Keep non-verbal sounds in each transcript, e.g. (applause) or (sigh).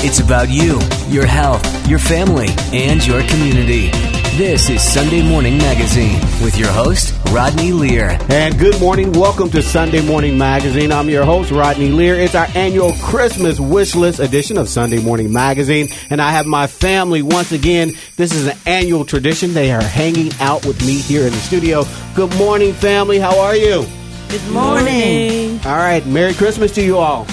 It's about you, your health, your family, and your community. This is Sunday Morning Magazine with your host, Rodney Lear. And good morning. Welcome to Sunday Morning Magazine. I'm your host, Rodney Lear. It's our annual Christmas wish list edition of Sunday Morning Magazine. And I have my family once again. This is an annual tradition. They are hanging out with me here in the studio. Good morning, family. How are you? Good morning. All right. Merry Christmas to you all.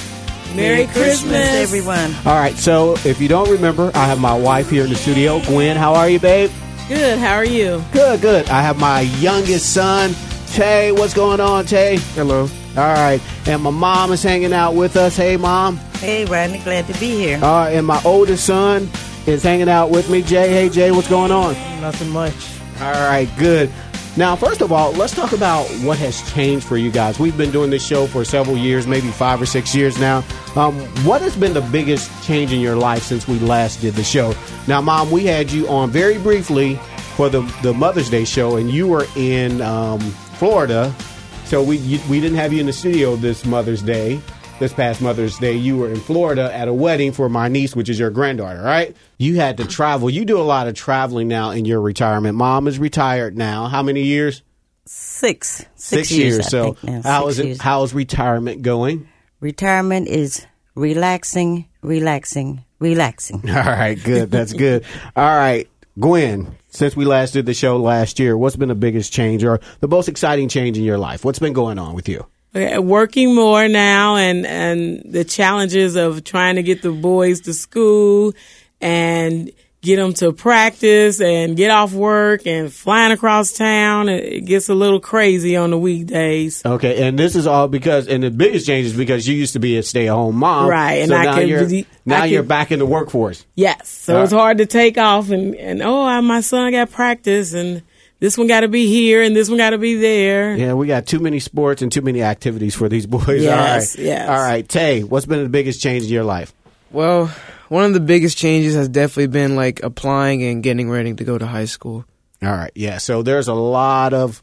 Merry Christmas, everyone. All right. So if you don't remember, I have my wife here in the studio. Gwen, how are you, babe? Good. How are you? Good, good. I have my youngest son, Tay. What's going on, Tay? Hello. All right. And my mom is hanging out with us. Hey, mom. Hey, Rodney. Glad to be here. All right. And my oldest son is hanging out with me. Jay, hey, Jay, what's going on? Nothing much. All right, good. Now, first of all, let's talk about what has changed for you guys. We've been doing this show for several years, maybe five or six years now. Um, what has been the biggest change in your life since we last did the show? Now, Mom, we had you on very briefly for the, the Mother's Day show, and you were in um, Florida. So we you, we didn't have you in the studio this Mother's Day, this past Mother's Day. You were in Florida at a wedding for my niece, which is your granddaughter, right? You had to travel. You do a lot of traveling now in your retirement. Mom is retired now. How many years? Six. Six, years. I So think how Six is it? years. How's retirement going? Retirement is relaxing, relaxing, relaxing. (laughs) All right, good. That's good. All right, Gwen. Since we last did the show last year, what's been the biggest change or the most exciting change in your life? What's been going on with you? Working more now and and the challenges of trying to get the boys to school and get them to practice and get off work and flying across town it gets a little crazy on the weekdays Okay, and this is all because, and the biggest change is because you used to be a stay-at-home mom, Right, and so I now you're now I you're back in the workforce. yes so All it's right. hard to take off and and oh my son got practice and this one got to be here and this one got to be there Yeah, we got too many sports and too many activities for these (laughs) boys. Yes, all right, yes. All right, Tay, what's been the biggest change in your life? Well, one of the biggest changes has definitely been like applying and getting ready to go to high school. All right, yeah. So there's a lot of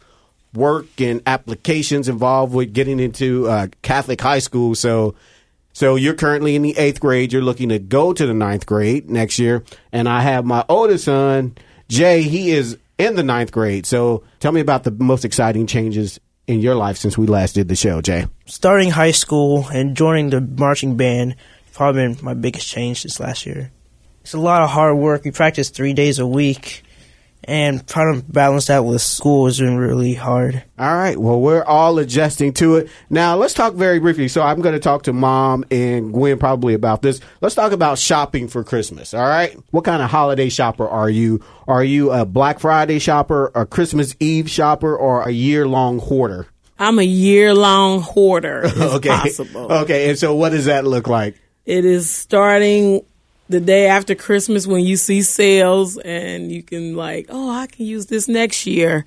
work and applications involved with getting into uh, Catholic high school. So, so you're currently in the eighth grade. You're looking to go to the ninth grade next year. And I have my oldest son, Jay. He is in the ninth grade. So tell me about the most exciting changes in your life since we last did the show, Jay. starting high school and joining the marching band probably been my biggest change this last year. It's a lot of hard work. We practice three days a week, and trying to balance that with school has been really hard. All right. Well, we're all adjusting to it. Now, let's talk very briefly. So, I'm going to talk to mom and Gwen probably about this. Let's talk about shopping for Christmas. All right. What kind of holiday shopper are you? Are you a Black Friday shopper, a Christmas Eve shopper, or a year long hoarder? I'm a year long hoarder (laughs) if Okay. possible Okay. And so, what does that look like? It is starting the day after Christmas when you see sales and you can like, oh, I can use this next year.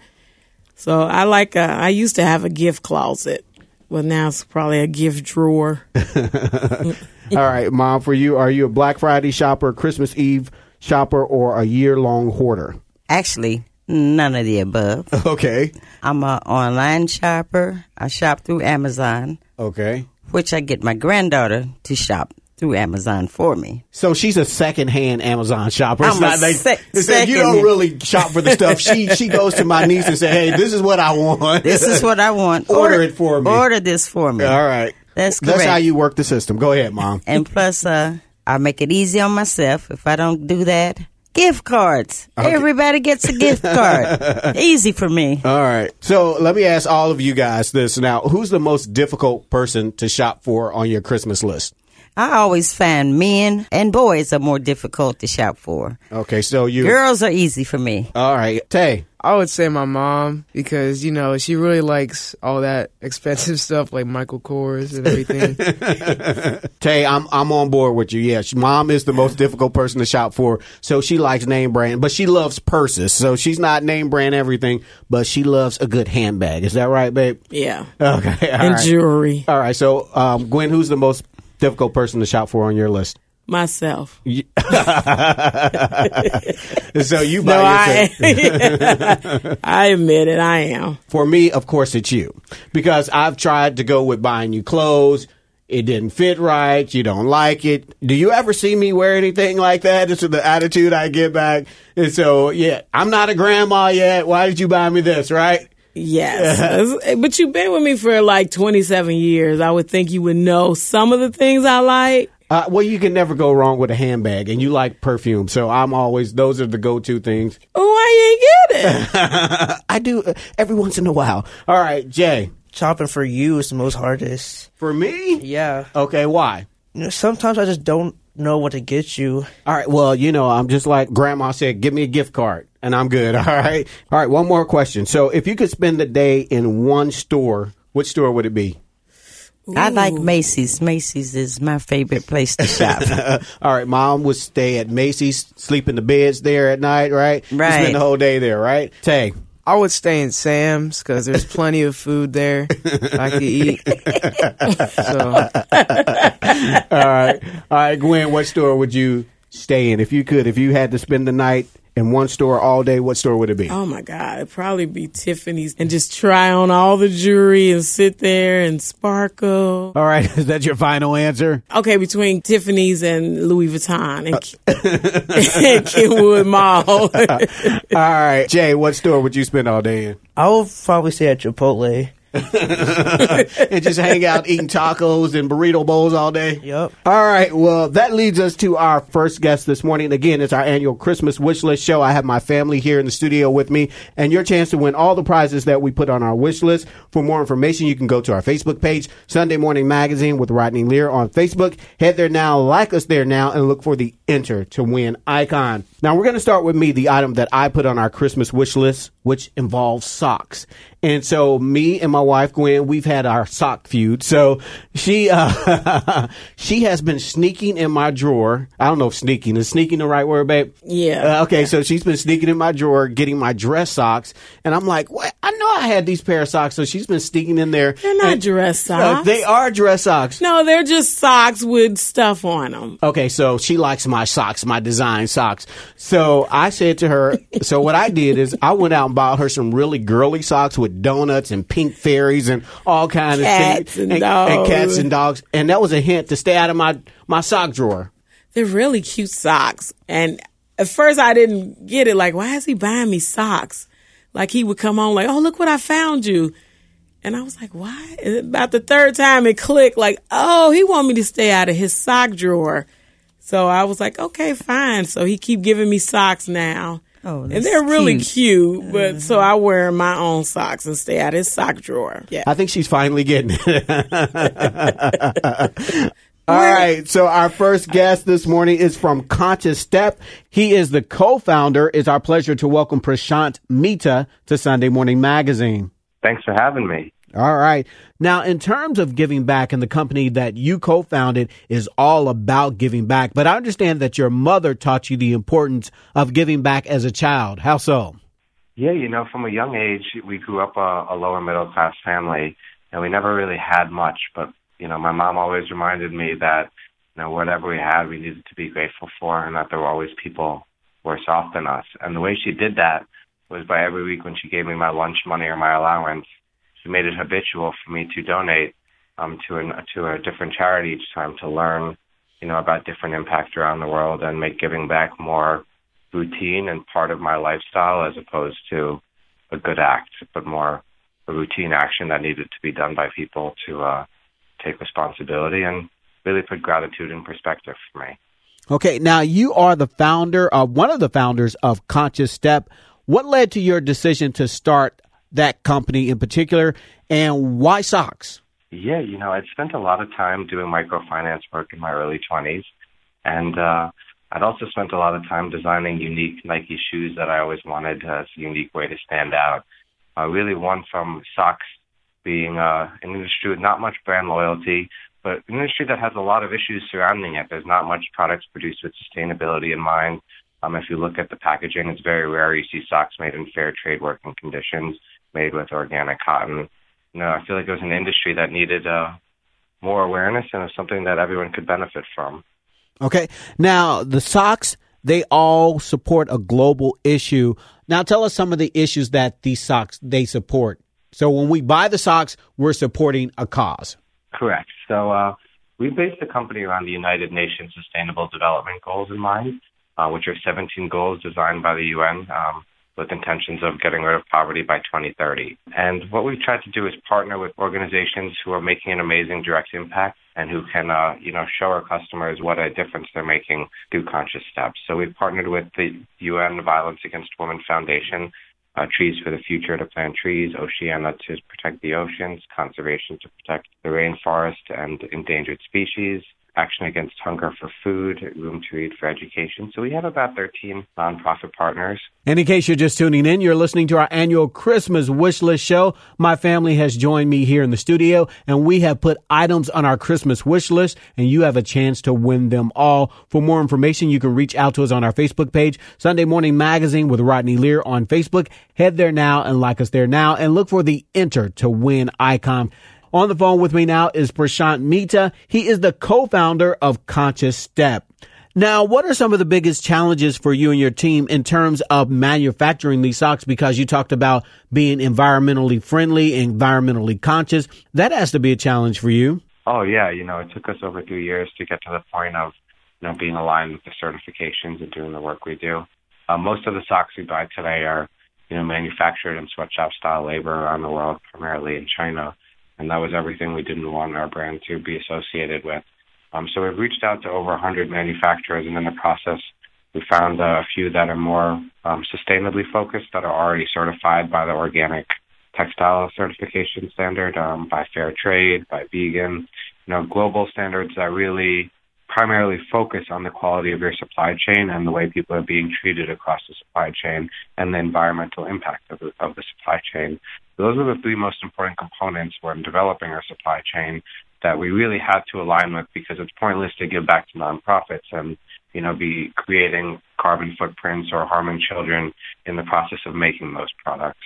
So I like. A, I used to have a gift closet, well now it's probably a gift drawer. (laughs) All right, mom, for you, are you a Black Friday shopper, Christmas Eve shopper, or a year long hoarder? Actually, none of the above. (laughs) Okay. I'm a online shopper. I shop through Amazon, Okay. which I get my granddaughter to shop through Amazon for me. So she's a second-hand Amazon shopper. I'm a like sec- it's you don't really shop for the stuff. She (laughs) she goes to my niece and say, "Hey, this is what I want. This is what I want. (laughs) Order it for me. Order this for me. All right. That's correct. That's how you work the system. Go ahead, mom. And plus, uh, I make it easy on myself. If I don't do that, gift cards. Everybody gets a gift card. (laughs) easy for me. All right. So let me ask all of you guys this now: Who's the most difficult person to shop for on your Christmas list? I always find men and boys are more difficult to shop for. Okay, so you. Girls are easy for me. All right, Tay. I would say my mom because you know she really likes all that expensive (laughs) stuff like Michael Kors and everything. (laughs) Tay, I'm I'm on board with you. Yeah, she, mom is the most difficult person to shop for. So she likes name brand, but she loves purses. So she's not name brand everything, but she loves a good handbag. Is that right, babe? Yeah, Okay. all and right. jewelry. All right. So, um, Gwen, who's the most difficult person to shop for on your list? Myself. (laughs) So you No, buy yourself. I. (laughs) I admit it. I am. For me, of course, it's you because I've tried to go with buying you clothes. it didn't fit right, you don't like it. Do you ever see me wear anything like that? This is the attitude I get back. And so, yeah, I'm not a grandma yet. Why did you buy me this, right? Yes. but you've been with me for like 27 years. I would think you would know some of the things I like. Uh, well, you can never go wrong with a handbag, and you like perfume, so I'm always those are the go-to things. Oh, I ain't get it. (laughs) I do uh, every once in a while. All right, Jay. Shopping for you is the most hardest. For me? Yeah. Okay, why? You know, sometimes I just don't know what to get you. All right, well, you know, I'm just like Grandma said, give me a gift card, and I'm good. (laughs) All right. All right, one more question. So, if you could spend the day in one store, which store would it be? I like Macy's. Macy's is my favorite place to shop. (laughs) All right, mom would stay at Macy's, sleep in the beds there at night, right? You Right. Spend the whole day there, right? Tay. I would stay in Sam's because there's (laughs) plenty of food there I could eat. so All right. All right, Gwen, what store would you stay in if you could? If you had to spend the night in one store all day, what store would it be? Oh my God, it'd probably be Tiffany's and just try on all the jewelry and sit there and sparkle. All right, (laughs) is that your final answer? Okay, between Tiffany's and Louis Vuitton and, uh, (laughs) and Kenwood Mall. (laughs) All right, Jay, what store would you spend all day in? I would probably stay at Chipotle. (laughs) and just hang out eating tacos and burrito bowls all day? Yup. All right. Well, that leads us to our first guest this morning. Again, it's our annual Christmas wish list show. I have my family here in the studio with me and your chance to win all the prizes that we put on our wish list. For more information, you can go to our Facebook page, Sunday Morning Magazine with Rodney Lear on Facebook. Head there now, like us there now, and look for the enter to win icon. Now, we're going to start with me, the item that I put on our Christmas wish list, which involves socks. And so me and my wife Gwen, we've had our sock feud. So she uh (laughs) she has been sneaking in my drawer. I don't know if sneaking is sneaking the right word, babe. Yeah. Uh, okay, so she's been sneaking in my drawer, getting my dress socks, and I'm like, what? I know I had these pair of socks, so she's been sneaking in there. They're not And- dress Uh, socks. they are dress socks. no, they're just socks with stuff on them. Okay, so she likes my socks, my design socks. So I said to her, (laughs) so what I did is I went out and bought her some really girly socks with donuts and pink fairies and all kinds Cats of things. and dogs. cats and dogs. And that was a hint to stay out of my, my sock drawer. They're really cute socks. And at first I didn't get it. Like, why is he buying me socks? Like he would come on like, oh, look what I found you. And I was like, why? And about the third time it clicked like, oh, he want me to stay out of his sock drawer. So I was like, okay, fine. So he keep giving me socks now. Oh, and they're really cute. cute, but uh-huh. so I wear my own socks and stay out his sock drawer. Yeah. I think she's finally getting it. (laughs) All right. So our first guest this morning is from Conscious Step. He is the co-founder. It's our pleasure to welcome Prashant Mehta to Sunday Morning Magazine. Thanks for having me. All right. Now, in terms of giving back, and the company that you co founded is all about giving back, but I understand that your mother taught you the importance of giving back as a child. How so? Yeah, you know, from a young age, we grew up a, a lower middle class family, and we never really had much. But you know, my mom always reminded me that you know whatever we had, we needed to be grateful for, and that there were always people worse off than us. And the way she did that was by every week when she gave me my lunch money or my allowance, made it habitual for me to donate um, to an, to a different charity each time to learn, you know, about different impacts around the world and make giving back more routine and part of my lifestyle as opposed to a good act, but more a routine action that needed to be done by people to uh, take responsibility and really put gratitude in perspective for me. Okay. Now, you are the founder, uh, one of the founders of Conscious Step. What led to your decision to start that company in particular, and why socks? Yeah, you know, I'd spent a lot of time doing microfinance work in my early 20s, and uh, I'd also spent a lot of time designing unique Nike shoes that I always wanted as a unique way to stand out. Uh, really, one from socks being uh, an industry with not much brand loyalty, but an industry that has a lot of issues surrounding it. There's not much products produced with sustainability in mind. Um, if you look at the packaging, it's very rare you see socks made in fair trade working conditions, made with organic cotton. You know, I feel like it was an industry that needed uh, more awareness and it was something that everyone could benefit from. Okay. Now, the socks, they all support a global issue. Now, tell us some of the issues that these socks they support. So when we buy the socks, we're supporting a cause. Correct. So uh, We based the company around the United Nations Sustainable Development Goals in mind, uh, which are 17 goals designed by the UN um, with intentions of getting rid of poverty by 2030. And what we've tried to do is partner with organizations who are making an amazing direct impact and who can, uh, you know, show our customers what a difference they're making through conscious steps. So we've partnered with the UN Violence Against Women Foundation, uh, Trees for the Future to plant trees, Oceana to protect the oceans, conservation to protect the rainforest and endangered species, Action Against Hunger for Food, Room to Read for Education. So we have about 13 nonprofit partners. And in case you're just tuning in, you're listening to our annual Christmas wish list show. My family has joined me here in the studio and we have put items on our Christmas wish list and you have a chance to win them all. For more information, you can reach out to us on our Facebook page, Sunday Morning Magazine with Rodney Lear on Facebook. Head there now and like us there now and look for the enter to win icon. On the phone with me now is Prashant Mehta. He is the co-founder of Conscious Step. Now, what are some of the biggest challenges for you and your team in terms of manufacturing these socks? Because you talked about being environmentally friendly, environmentally conscious. That has to be a challenge for you. Oh yeah, you know, it took us over two years to get to the point of, you know, being aligned with the certifications and doing the work we do. Uh, most of the socks we buy today are, you know, manufactured in sweatshop style labor around the world, primarily in China and that was everything we didn't want our brand to be associated with. Um, so we've reached out to over 100 manufacturers, and in the process, we found uh, a few that are more um, sustainably focused that are already certified by the organic textile certification standard, um, by fair trade, by vegan, you know, global standards that really primarily focus on the quality of your supply chain and the way people are being treated across the supply chain and the environmental impact of the, of the supply chain. Those are the three most important components when developing our supply chain that we really had to align with because it's pointless to give back to nonprofits and you know be creating carbon footprints or harming children in the process of making those products.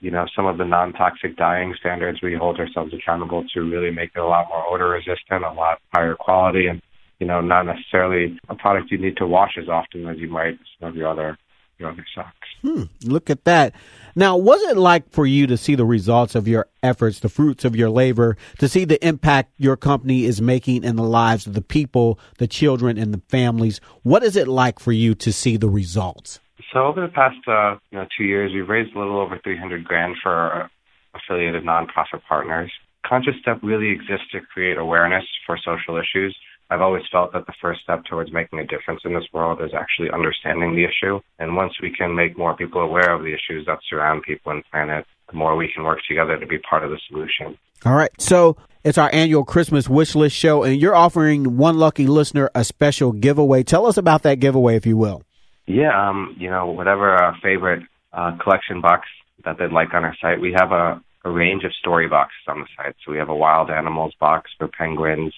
You know, some of the non-toxic dyeing standards we hold ourselves accountable to really make it a lot more odor resistant, a lot higher quality, and you know, not necessarily a product you need to wash as often as you might some of your other your other socks. Hmm, look at that. Now, what's it like for you to see the results of your efforts, the fruits of your labor, to see the impact your company is making in the lives of the people, the children, and the families? What is it like for you to see the results? So over the past uh, you know two years, we've raised a little over 300 grand for our affiliated nonprofit partners. Conscious Step really exists to create awareness for social issues I've always felt that the first step towards making a difference in this world is actually understanding the issue. And once we can make more people aware of the issues that surround people and planet, the more we can work together to be part of the solution. All right. So it's our annual Christmas wish list show, and you're offering one lucky listener a special giveaway. Tell us about that giveaway, if you will. Yeah, um, you know, whatever our favorite uh, collection box that they'd like on our site, we have a, a range of story boxes on the site. So we have a wild animals box for penguins,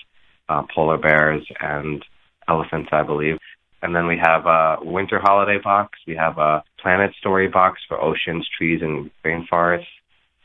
uh, polar bears and elephants, I believe. And then we have a winter holiday box. We have a planet story box for oceans, trees, and rainforests.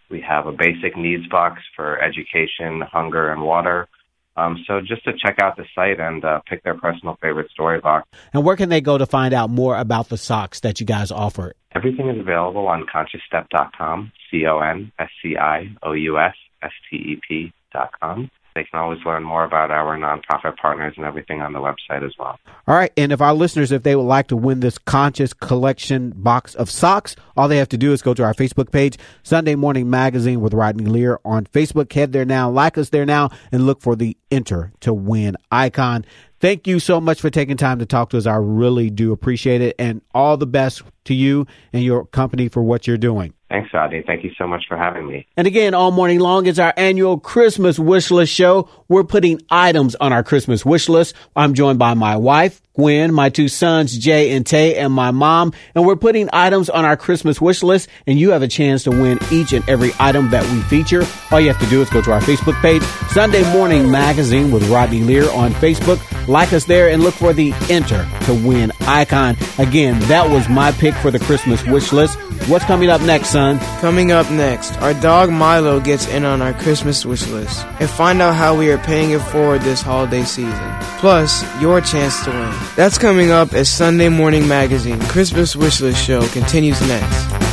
We have a basic needs box for education, hunger, and water. Um, so just to check out the site and uh, pick their personal favorite story box. And where can they go to find out more about the socks that you guys offer? Everything is available on consciousstep.com, C-O-N-S-C-I-O-U-S-S-T-E-P.com. They can always learn more about our nonprofit partners and everything on the website as well. All right. And if our listeners, if they would like to win this conscious collection box of socks, all they have to do is go to our Facebook page, Sunday Morning Magazine with Rodney Lear on Facebook. Head there now, like us there now, and look for the enter to win icon. Thank you so much for taking time to talk to us. I really do appreciate it. And all the best to you and your company for what you're doing. Thanks, Rodney. Thank you so much for having me. And again, all morning long is our annual Christmas wish list show. We're putting items on our Christmas wish list. I'm joined by my wife, Gwen, my two sons, Jay and Tay, and my mom. And we're putting items on our Christmas wish list, and you have a chance to win each and every item that we feature. All you have to do is go to our Facebook page, Sunday Morning Magazine with Rodney Lear on Facebook. Like us there and look for the enter to win icon. Again, that was my pick for the Christmas wish list. What's coming up next, son? Coming up next, our dog Milo gets in on our Christmas wish list and find out how we are paying it forward this holiday season. Plus, your chance to win. That's coming up as Sunday Morning Magazine Christmas Wishlist Show continues next.